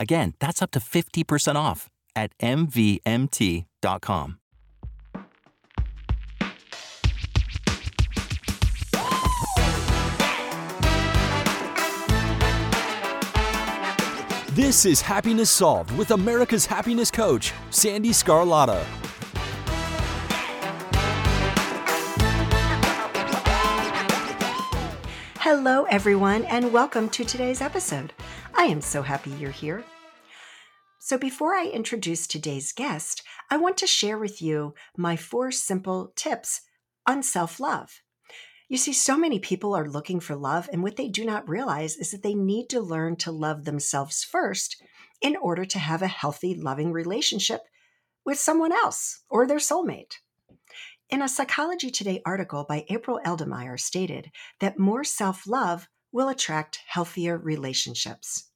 Again, that's up to 50% off at MVMT.com. This is Happiness Solved with America's Happiness Coach, Sandee Sgarlata. Hello, everyone, and welcome to today's episode. I am so happy you're here. So, before I introduce today's guest, I want to share with you my four simple tips on self love. You see, so many people are looking for love, and what they do not realize is that they need to learn to love themselves first in order to have a healthy, loving relationship with someone else or their soulmate. In a Psychology Today article by April Eldemire stated that more self love will attract healthier relationships.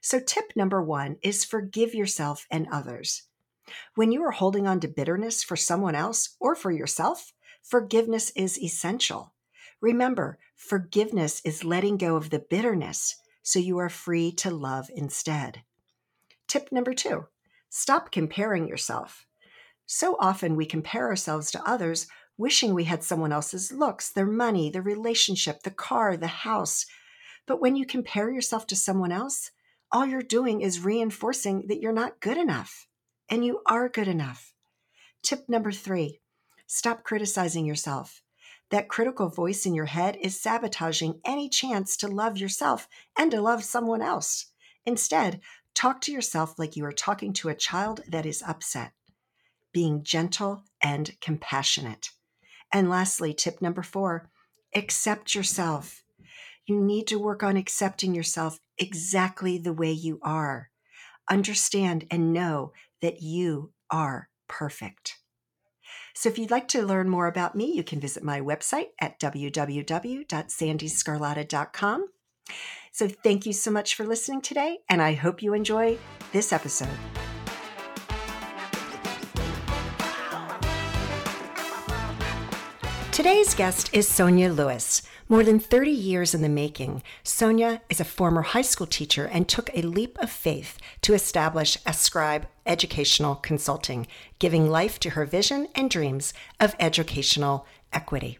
So, tip number one is forgive yourself and others. When you are holding on to bitterness for someone else or for yourself, forgiveness is essential. Remember, forgiveness is letting go of the bitterness so you are free to love instead. Tip number two stop comparing yourself. So often we compare ourselves to others, wishing we had someone else's looks, their money, their relationship, the car, the house. But when you compare yourself to someone else, all you're doing is reinforcing that you're not good enough. And you are good enough. Tip number three stop criticizing yourself. That critical voice in your head is sabotaging any chance to love yourself and to love someone else. Instead, talk to yourself like you are talking to a child that is upset, being gentle and compassionate. And lastly, tip number four accept yourself. You need to work on accepting yourself exactly the way you are. Understand and know that you are perfect. So if you'd like to learn more about me, you can visit my website at www.sandeesgarlata.com. So thank you so much for listening today, and I hope you enjoy this episode. Today's guest is Sonia Lewis. More than 30 years in the making, Sonia is a former high school teacher and took a leap of faith to establish Ascribe Educational Consulting, giving life to her vision and dreams of educational equity.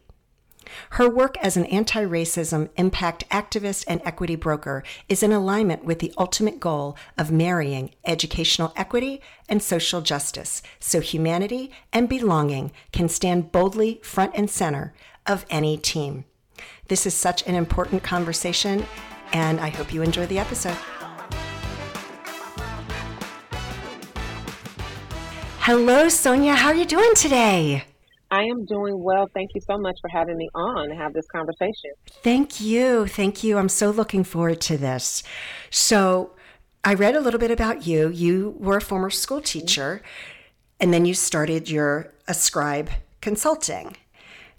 Her work as an anti racism impact activist and equity broker is in alignment with the ultimate goal of marrying educational equity and social justice so humanity and belonging can stand boldly front and center of any team. This is such an important conversation, and I hope you enjoy the episode. Hello, Sonia. How are you doing today? I am doing well. Thank you so much for having me on to have this conversation. Thank you. Thank you. I'm so looking forward to this. So, I read a little bit about you. You were a former school teacher, and then you started your Ascribe Consulting.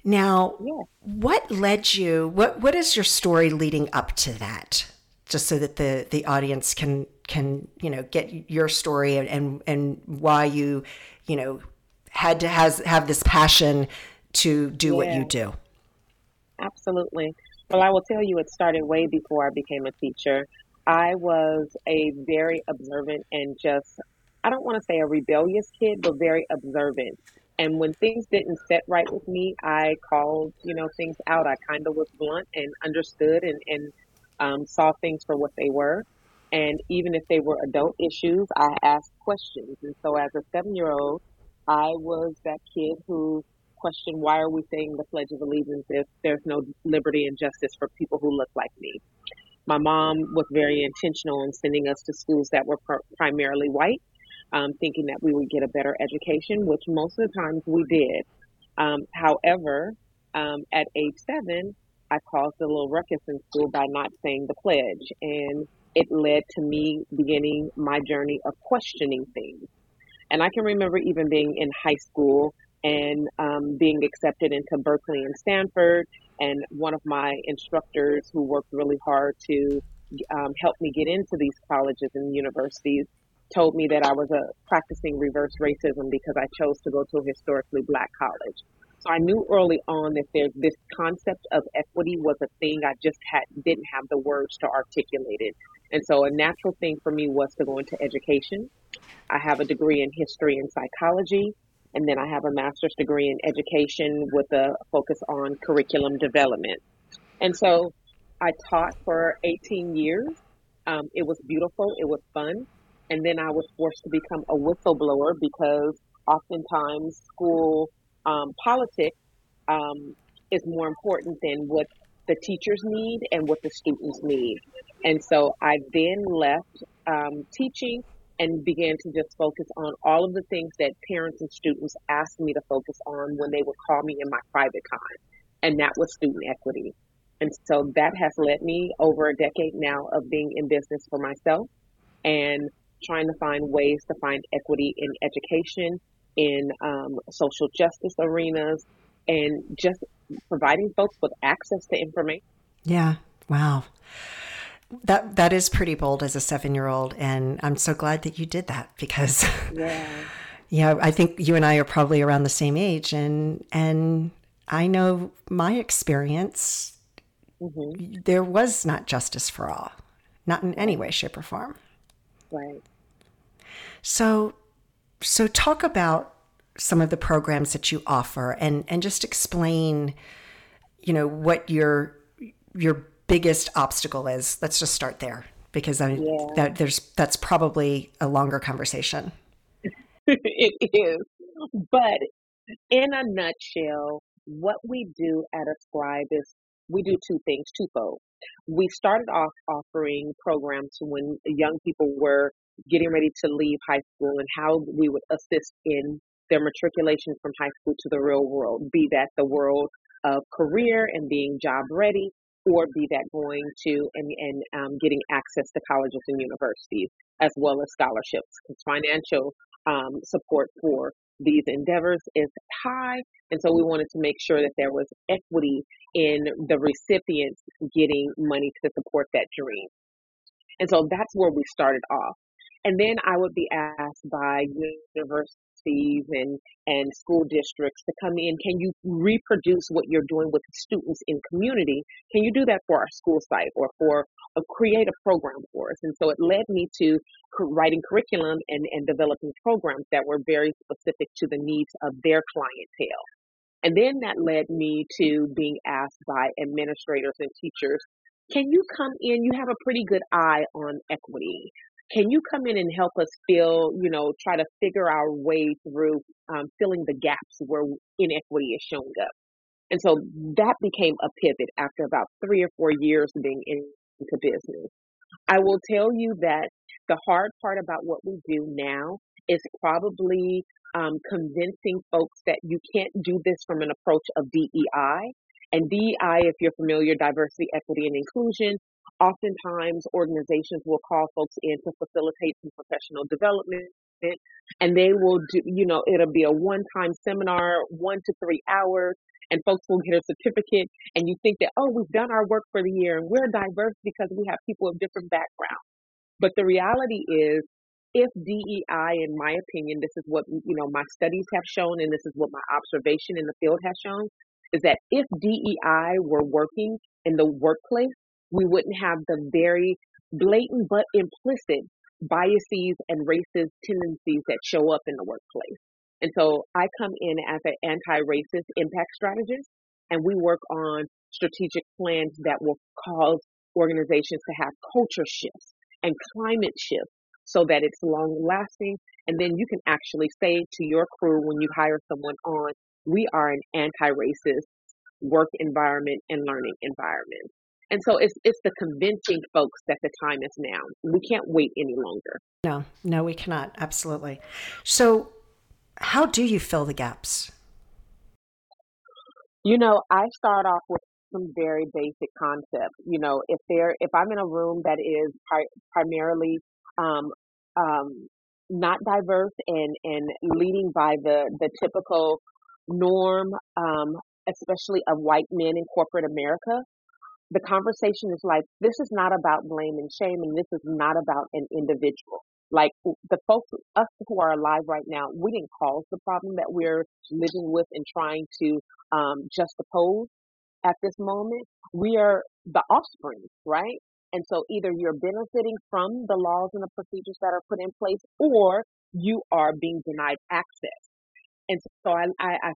Now, yeah. what led you? What what is your story leading up to that? Just so that the the audience can can you know get your story and and, and why you you know had to has have this passion to do yeah. what you do. Absolutely. Well, I will tell you, it started way before I became a teacher. I was a very observant and just, I don't want to say a rebellious kid, but very observant. And when things didn't set right with me, I called, you know, things out. I kind of was blunt and understood and, and um, saw things for what they were. And even if they were adult issues, I asked questions. And so as a seven year old, I was that kid who questioned why are we saying the Pledge of Allegiance if there's no liberty and justice for people who look like me. My mom was very intentional in sending us to schools that were pr- primarily white, um, thinking that we would get a better education, which most of the times we did. Um, however, um, at age seven, I caused a little ruckus in school by not saying the pledge, and it led to me beginning my journey of questioning things. And I can remember even being in high school and um, being accepted into Berkeley and Stanford. And one of my instructors who worked really hard to um, help me get into these colleges and universities told me that I was a practicing reverse racism because I chose to go to a historically black college. So I knew early on that there, this concept of equity was a thing. I just had didn't have the words to articulate it, and so a natural thing for me was to go into education. I have a degree in history and psychology, and then I have a master's degree in education with a focus on curriculum development. And so I taught for 18 years. Um, it was beautiful. It was fun. And then I was forced to become a whistleblower because oftentimes school um, politics um, is more important than what the teachers need and what the students need. And so I then left um, teaching and began to just focus on all of the things that parents and students asked me to focus on when they would call me in my private time. And that was student equity. And so that has led me over a decade now of being in business for myself and trying to find ways to find equity in education in um, social justice arenas and just providing folks with access to information. Yeah. Wow. That that is pretty bold as a seven year old, and I'm so glad that you did that because, yeah, yeah, I think you and I are probably around the same age, and and I know my experience. Mm-hmm. There was not justice for all, not in any way, shape, or form. Right. So so, talk about some of the programs that you offer, and and just explain, you know, what your your biggest obstacle is. Let's just start there because I yeah. that there's that's probably a longer conversation. it is, but in a nutshell, what we do at Ascribe is we do two things, twofold. We started off offering programs when young people were getting ready to leave high school and how we would assist in their matriculation from high school to the real world, be that the world of career and being job ready, or be that going to and, and um, getting access to colleges and universities, as well as scholarships, because financial um, support for these endeavors is high. And so we wanted to make sure that there was equity in the recipients getting money to support that dream. And so that's where we started off. And then I would be asked by universities and, and school districts to come in. Can you reproduce what you're doing with students in community? Can you do that for our school site or for a, create a program for us? And so it led me to writing curriculum and, and developing programs that were very specific to the needs of their clientele. And then that led me to being asked by administrators and teachers can you come in? You have a pretty good eye on equity can you come in and help us fill, you know, try to figure our way through um, filling the gaps where inequity is showing up? And so that became a pivot after about three or four years being into business. I will tell you that the hard part about what we do now is probably um, convincing folks that you can't do this from an approach of DEI. And DEI, if you're familiar, diversity, equity, and inclusion, oftentimes organizations will call folks in to facilitate some professional development and they will do you know it'll be a one time seminar one to three hours and folks will get a certificate and you think that oh we've done our work for the year and we're diverse because we have people of different backgrounds. But the reality is if DEI, in my opinion, this is what you know my studies have shown, and this is what my observation in the field has shown, is that if DEI were working in the workplace, we wouldn't have the very blatant but implicit biases and racist tendencies that show up in the workplace. And so I come in as an anti-racist impact strategist and we work on strategic plans that will cause organizations to have culture shifts and climate shifts so that it's long lasting And then you can actually say to your crew when you hire someone on, we are an anti-racist work environment and learning environment. And so it's it's the convincing folks that the time is now. We can't wait any longer. No, no, we cannot. Absolutely. So how do you fill the gaps? You know, I start off with some very basic concepts. You know, if there, if I'm in a room that is pri- primarily um, um, not diverse and and leading by the the typical norm, um, especially of white men in corporate America, the conversation is like, this is not about blame and shame, and this is not about an individual. Like the folks, us who are alive right now, we didn't cause the problem that we're living with and trying to um, juxtapose at this moment. We are the offspring, right? And so either you're benefiting from the laws and the procedures that are put in place, or you are being denied access. And so I, I, I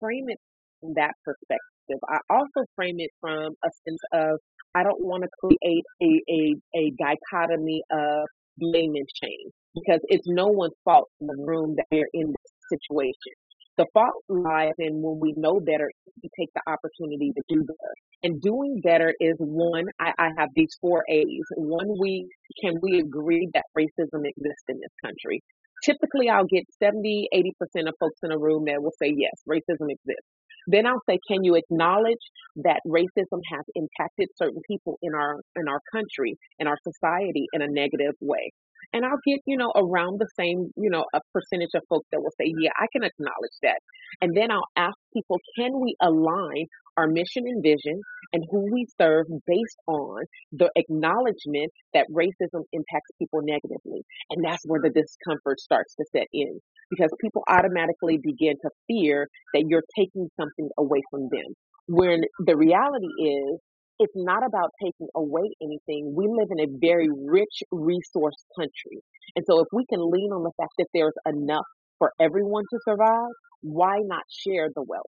frame it from that perspective. I also frame it from a sense of I don't want to create a, a, a dichotomy of blame and shame because it's no one's fault in the room that they're in this situation. The fault lies in when we know better, we take the opportunity to do better. And doing better is one, I, I have these four A's. One, we can we agree that racism exists in this country? Typically, I'll get 70, 80% of folks in a room that will say, yes, racism exists. Then I'll say, can you acknowledge that racism has impacted certain people in our in our country, in our society in a negative way? And I'll get, you know, around the same, you know, a percentage of folks that will say, yeah, I can acknowledge that. And then I'll ask people, can we align our mission and vision and who we serve based on the acknowledgement that racism impacts people negatively? And that's where the discomfort starts to set in because people automatically begin to fear that you're taking something away from them. When the reality is it's not about taking away anything. We live in a very rich resource country. And so if we can lean on the fact that there's enough for everyone to survive, why not share the wealth?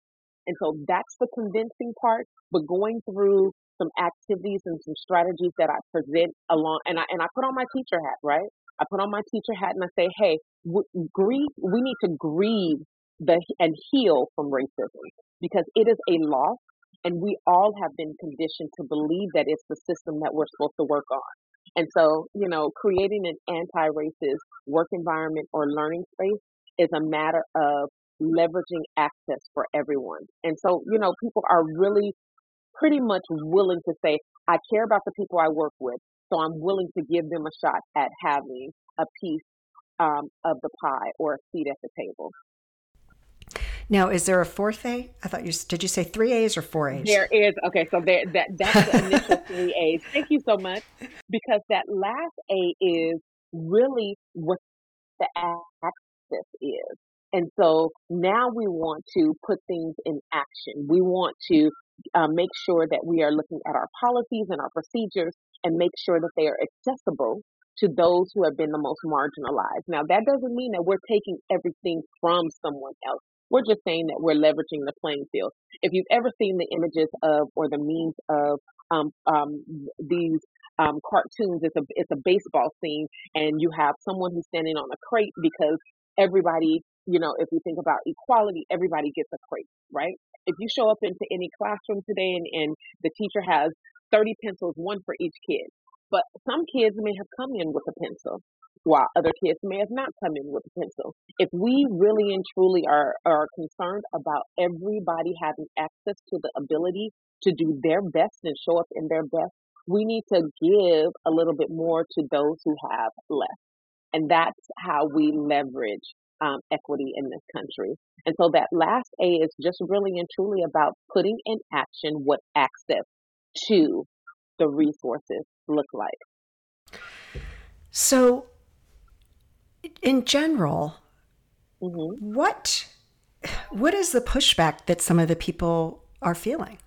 And so that's the convincing part, but going through some activities and some strategies that I present along, and I, and I put on my teacher hat, right? I put on my teacher hat and I say, hey, w- grieve, we need to grieve the, and heal from racism because it is a loss and we all have been conditioned to believe that it's the system that we're supposed to work on. And so, you know, creating an anti-racist work environment or learning space is a matter of leveraging access for everyone. And so, you know, people are really pretty much willing to say, I care about the people I work with, so I'm willing to give them a shot at having a piece um, of the pie or a seat at the table. Now, is there a fourth A? I thought you did you say three A's or four A's? There is. Okay, so there that that's the initial three A's. Thank you so much because that last A is really what the access is. And so now we want to put things in action. We want to uh, make sure that we are looking at our policies and our procedures and make sure that they are accessible to those who have been the most marginalized. Now, that doesn't mean that we're taking everything from someone else. We're just saying that we're leveraging the playing field. If you've ever seen the images of or the memes of um, um, these um, cartoons, it's a it's a baseball scene, and you have someone who's standing on a crate because everybody, you know, if we think about equality, everybody gets a crate, right? If you show up into any classroom today and, and the teacher has 30 pencils, one for each kid, but some kids may have come in with a pencil while other kids may have not come in with a pencil. If we really and truly are, are concerned about everybody having access to the ability to do their best and show up in their best, we need to give a little bit more to those who have less. And that's how we leverage um, equity in this country. And so that last A is just really and truly about putting in action what access to the resources look like. So in general, mm-hmm. what what is the pushback that some of the people are feeling?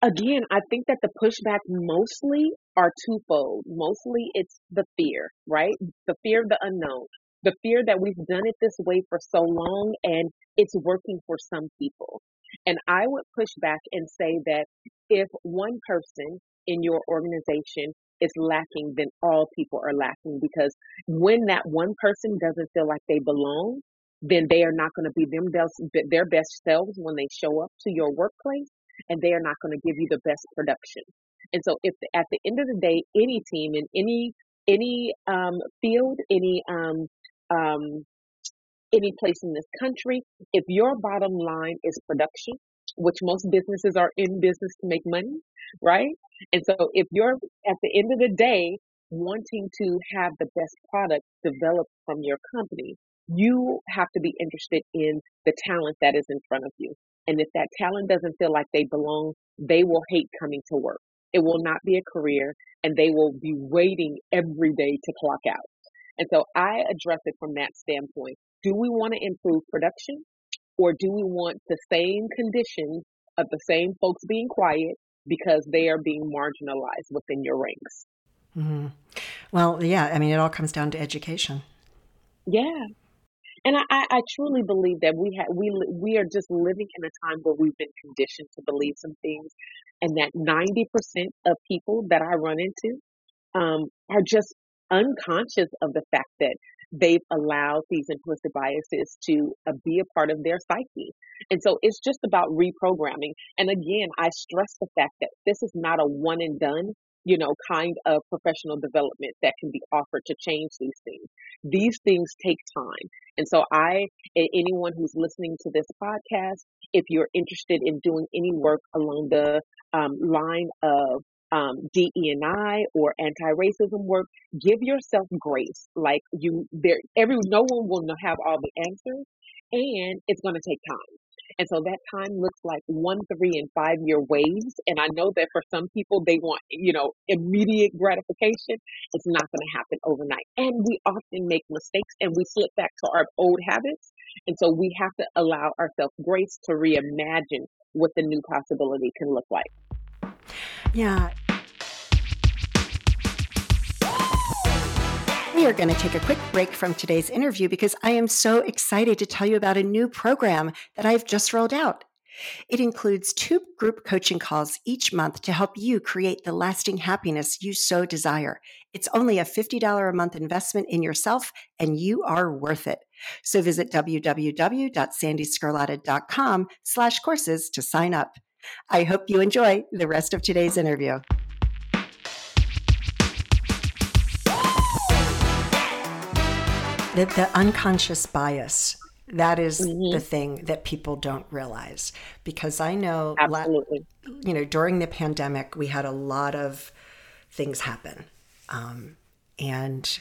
Again, I think that the pushback mostly are twofold. Mostly it's the fear, right? The fear of the unknown. The fear that we've done it this way for so long and it's working for some people. And I would push back and say that if one person in your organization is lacking, then all people are lacking because when that one person doesn't feel like they belong, then they are not going to be them best, their best selves when they show up to your workplace and they are not going to give you the best production. And so if at the end of the day, any team in any, any, um, field, any, um, um, any place in this country, if your bottom line is production, which most businesses are in business to make money, right? And so if you're at the end of the day wanting to have the best product developed from your company, you have to be interested in the talent that is in front of you. And if that talent doesn't feel like they belong, they will hate coming to work. It will not be a career and they will be waiting every day to clock out. And so I address it from that standpoint. Do we want to improve production or do we want the same conditions of the same folks being quiet because they are being marginalized within your ranks? Mm-hmm. Well, yeah, I mean, it all comes down to education. Yeah. And I, I truly believe that we have we we are just living in a time where we've been conditioned to believe some things, and that ninety percent of people that I run into um, are just unconscious of the fact that they've allowed these implicit biases to uh, be a part of their psyche. And so it's just about reprogramming. And again, I stress the fact that this is not a one and done you know, kind of professional development that can be offered to change these things. These things take time. And so I, anyone who's listening to this podcast, if you're interested in doing any work along the um, line of um, DE&I or anti-racism work, give yourself grace. Like you, there, every, no one will have all the answers and it's going to take time. And so that time looks like one, three, and five year waves. And I know that for some people, they want, you know, immediate gratification. It's not going to happen overnight. And we often make mistakes and we slip back to our old habits. And so we have to allow ourselves grace to reimagine what the new possibility can look like. Yeah. We are going to take a quick break from today's interview because I am so excited to tell you about a new program that I've just rolled out. It includes two group coaching calls each month to help you create the lasting happiness you so desire. It's only a $50 a month investment in yourself, and you are worth it. So visit www.sandeesgarlata.com slash courses to sign up. I hope you enjoy the rest of today's interview. The, the unconscious bias that is mm-hmm. the thing that people don't realize because i know Absolutely. you know during the pandemic we had a lot of things happen um, and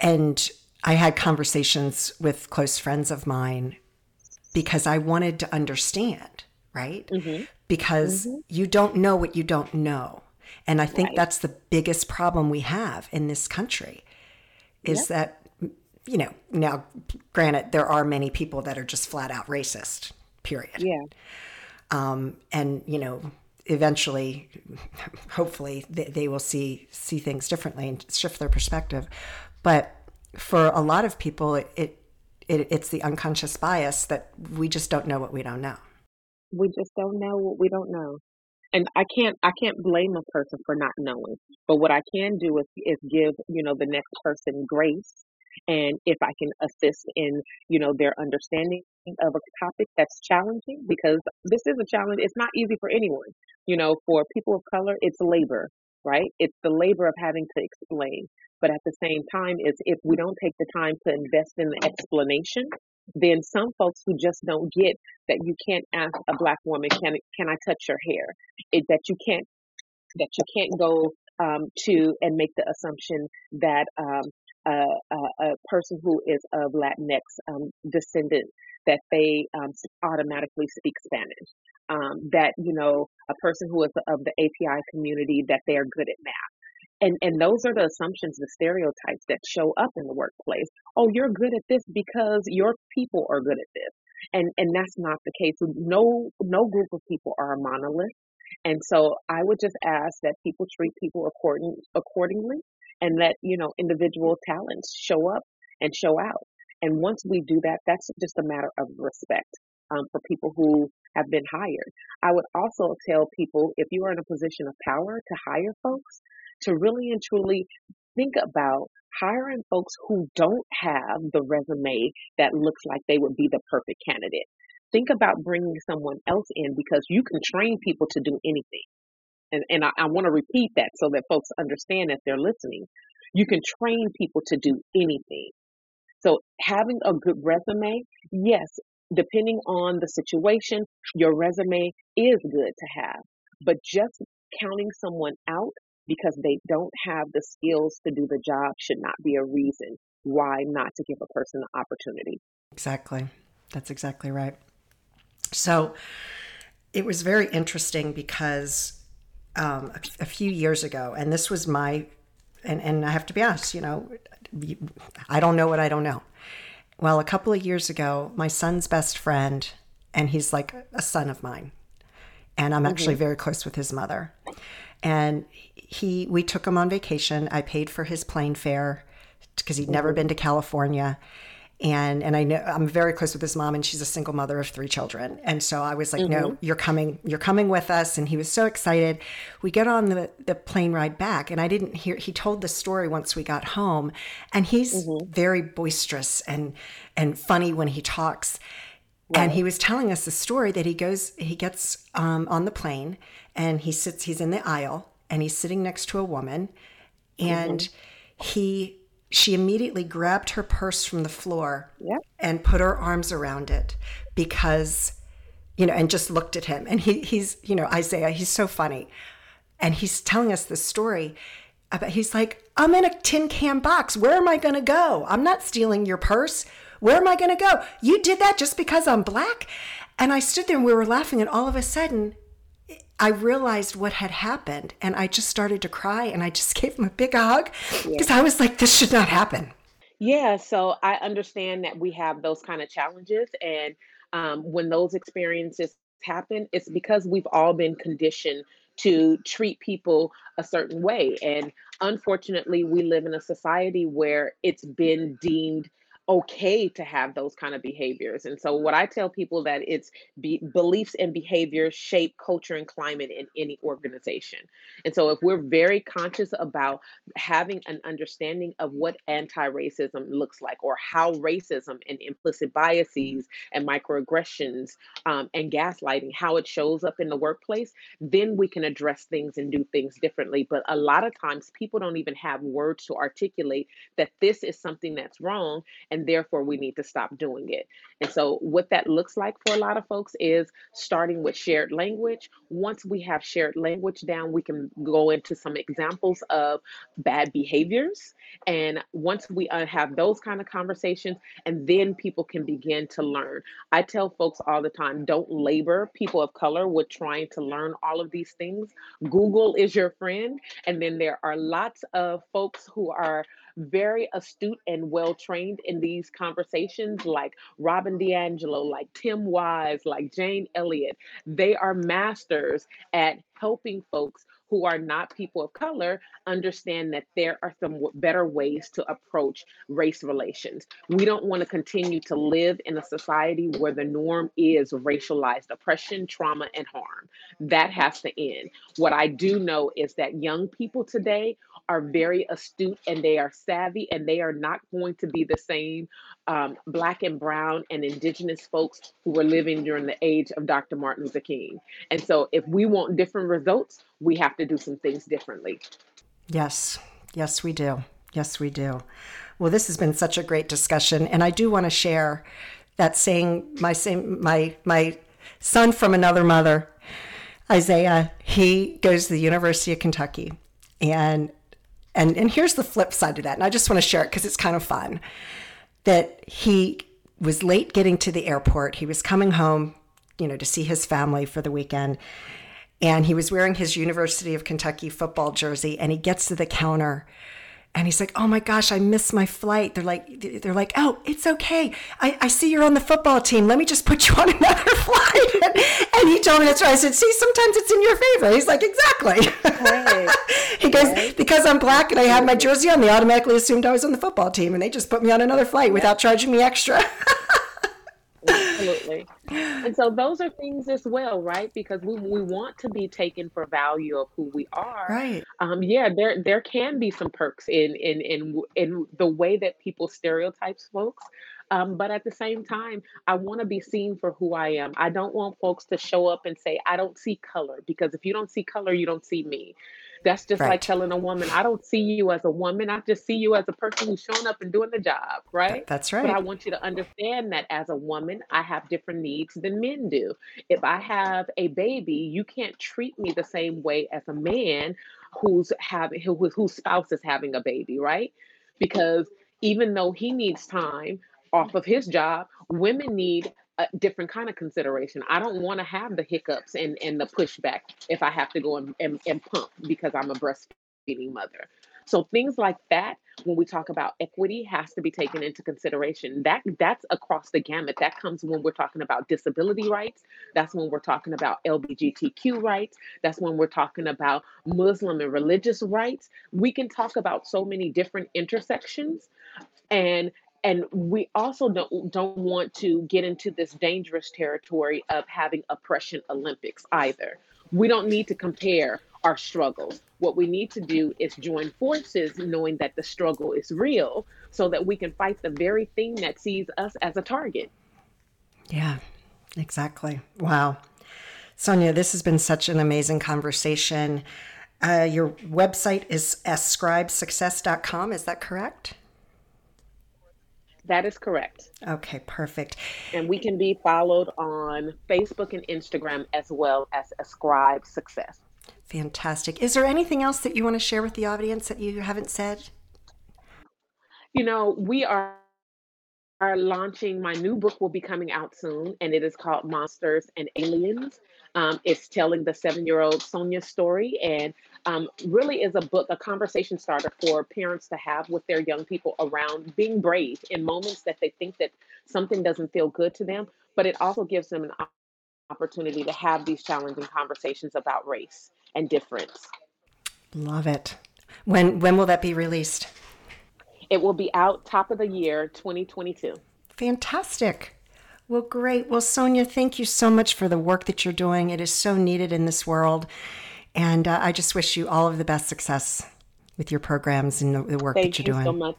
and i had conversations with close friends of mine because i wanted to understand right mm-hmm. because mm-hmm. you don't know what you don't know and i think right. that's the biggest problem we have in this country is yep. that you know now granted there are many people that are just flat out racist period. Yeah. Um, and you know eventually hopefully they, they will see see things differently and shift their perspective. But for a lot of people it, it, it it's the unconscious bias that we just don't know what we don't know. We just don't know what we don't know and I can't I can't blame a person for not knowing. But what I can do is is give, you know, the next person grace and if I can assist in, you know, their understanding of a topic that's challenging because this is a challenge. It's not easy for anyone. You know, for people of color, it's labor, right? It's the labor of having to explain. But at the same time, is if we don't take the time to invest in the explanation, then some folks who just don't get that you can't ask a black woman, can can I touch your hair? It, that you can't that you can't go um, to and make the assumption that um, a, a, a, person who is of Latinx um, descendant that they um, automatically speak Spanish. Um, that you know a person who is of the API community that they are good at math and and those are the assumptions, the stereotypes that show up in the workplace. Oh, you're good at this because your people are good at this. And and that's not the case. No no group of people are a monolith. And so I would just ask that people treat people according accordingly and let, you know, individual talents show up and show out. And once we do that, that's just a matter of respect. um, for people who have been hired. I would also tell people if you are in a position of power to hire folks, to really and truly think about hiring folks who don't have the resume that looks like they would be the perfect candidate. Think about bringing someone else in because you can train people to do anything. And, and I, I want to repeat that so that folks understand if they're listening. You can train people to do anything. So having a good resume, yes, depending on the situation, your resume is good to have. But just counting someone out because they don't have the skills to do the job should not be a reason why not to give a person the opportunity. Exactly. That's exactly right. So it was very interesting because um, a, a, few years ago, and this was my, and, and I have to be honest, you know, I don't know what I don't know. Well, a couple of years ago, my son's best friend, and he's like a son of mine, and I'm actually mm-hmm. very close with his mother. And he, we took him on vacation. I paid for his plane fare because he'd never been to California and and I know I'm very close with his mom and she's a single mother of three children and so I was like mm-hmm. no you're coming you're coming with us and he was so excited we get on the the plane ride back and I didn't hear he told the story once we got home and he's mm-hmm. very boisterous and and funny when he talks right. and he was telling us the story that he goes he gets um, on the plane and he sits he's in the aisle and he's sitting next to a woman and mm-hmm. he she immediately grabbed her purse from the floor and put her arms around it because you know and just looked at him. And he he's you know Isaiah he's so funny. And he's telling us this story about he's like I'm in a tin can box. Where am I going to go? I'm not stealing your purse. Where am I going to go? You did that just because I'm black? And I stood there and we were laughing and all of a sudden I realized what had happened and I just started to cry and I just gave him a big hug because yeah. I was like, this should not happen. Yeah, so I understand that we have those kind of challenges. And um, when those experiences happen, it's because we've all been conditioned to treat people a certain way. And unfortunately, we live in a society where it's been deemed okay to have those kind of behaviors. And so what I tell people that it's be, beliefs and behaviors shape culture and climate in any organization. And so if we're very conscious about having an understanding of what anti-racism looks like or how racism and implicit biases and microaggressions um, and gaslighting, how it shows up in the workplace, then we can address things and do things differently. But a lot of times people don't even have words to articulate that this is something that's wrong and and therefore we need to stop doing it. And so, what that looks like for a lot of folks is starting with shared language. Once we have shared language down, we can go into some examples of bad behaviors. And once we uh, have those kind of conversations, and then people can begin to learn. I tell folks all the time don't labor people of color with trying to learn all of these things. Google is your friend. And then there are lots of folks who are very astute and well trained in these conversations, like Robin DiAngelo, like Tim Wise, like Jane Elliott. They are masters at helping folks who are not people of color understand that there are some better ways to approach race relations. We don't want to continue to live in a society where the norm is racialized oppression, trauma, and harm. That has to end. What I do know is that young people today are very astute and they are savvy and they are not going to be the same um, black and brown and indigenous folks who were living during the age of Dr. Martin Luther King. And so if we want different results, we have to do some things differently. Yes, yes, we do. Yes, we do. Well, this has been such a great discussion, and I do want to share that saying. My same, my my son from another mother, Isaiah. He goes to the University of Kentucky, and and and here's the flip side of that. And I just want to share it because it's kind of fun. That he was late getting to the airport. He was coming home, you know, to see his family for the weekend and he was wearing his University of Kentucky football jersey and he gets to the counter and he's like, "Oh my gosh, I missed my flight." They're like, "They're like, oh, it's okay. I, I see you're on the football team. Let me just put you on another flight." And, and he told me that's right. I said, "See, sometimes it's in your favor." He's like, "Exactly." Right. he goes, right. "Because I'm black and I had my jersey on, they automatically assumed I was on the football team, and they just put me on another flight without charging me extra." Absolutely. And so those are things as well, right? Because we, we want to be taken for value of who we are. Right. Um, yeah, there there can be some perks in in in in the way that people stereotypes folks. Um, but at the same time, I want to be seen for who I am. I don't want folks to show up and say, I don't see color, because if you don't see color, you don't see me. That's just like telling a woman, I don't see you as a woman. I just see you as a person who's showing up and doing the job, right? That's But I want you to understand that as a woman, I have different needs than men do. If I have a baby, you can't treat me the same way as a man who's having who, whose spouse is having a baby, right? Because even though he needs time off of his job, women need a different kind of consideration. I don't want to have the hiccups and, and the pushback if I have to go and, and, and pump because I'm a breastfeeding mother. So things like that, when we talk about equity, has to be taken into consideration. That that's across the gamut. That comes when we're talking about disability rights. That's when we're talking about LGBTQ rights. That's when we're talking about Muslim and religious rights. We can talk about so many different intersections and and we also don't don't want to get into this dangerous territory of having oppression olympics either we don't need to compare our struggles what we need to do is join forces knowing that the struggle is real so that we can fight the very thing that sees us as a target Yeah, exactly. Wow. Sonia, this has been such an amazing conversation. Uh, your website is scribesuccess.com. Is that correct? That is correct Okay, perfect. and we can be followed on facebook and instagram as well as ascribe success Fantastic. Is there anything else that you want to share with the audience that you haven't said? you know we are are launching my new book will be coming out soon and it is called monsters and aliens um, it's telling the seven year old sonia story and um, really is a book a conversation starter for parents to have with their young people around being brave in moments that they think that something doesn't feel good to them but it also gives them an opportunity to have these challenging conversations about race and difference Love it. When when will that be released? it will be out top of the year 2022 Fantastic. Well, great. Well, Sonia, thank you so much for the work that you're doing. It is so needed in this world. And uh, I just wish you all of the best success with your programs and the, the work thank that you you're doing. Thank you so much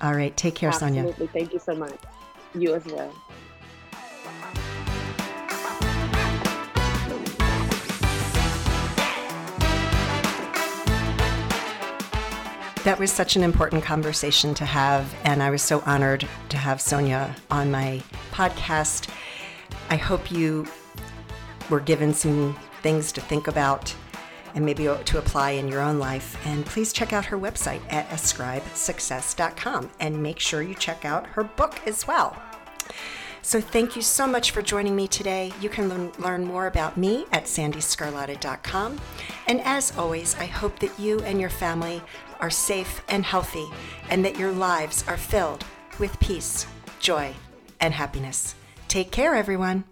All right. Take care, Sonia. Absolutely. Thank you so much. You as well. That was such an important conversation to have, and I was so honored to have Sonia on my podcast. I hope you were given some things to think about and maybe to apply in your own life. And please check out her website at ascribesuccess.com and make sure you check out her book as well. So thank you so much for joining me today. You can learn, learn more about me at sandeesgarlata.com. And as always, I hope that you and your family are safe and healthy and that your lives are filled with peace, joy, and happiness. Take care, everyone.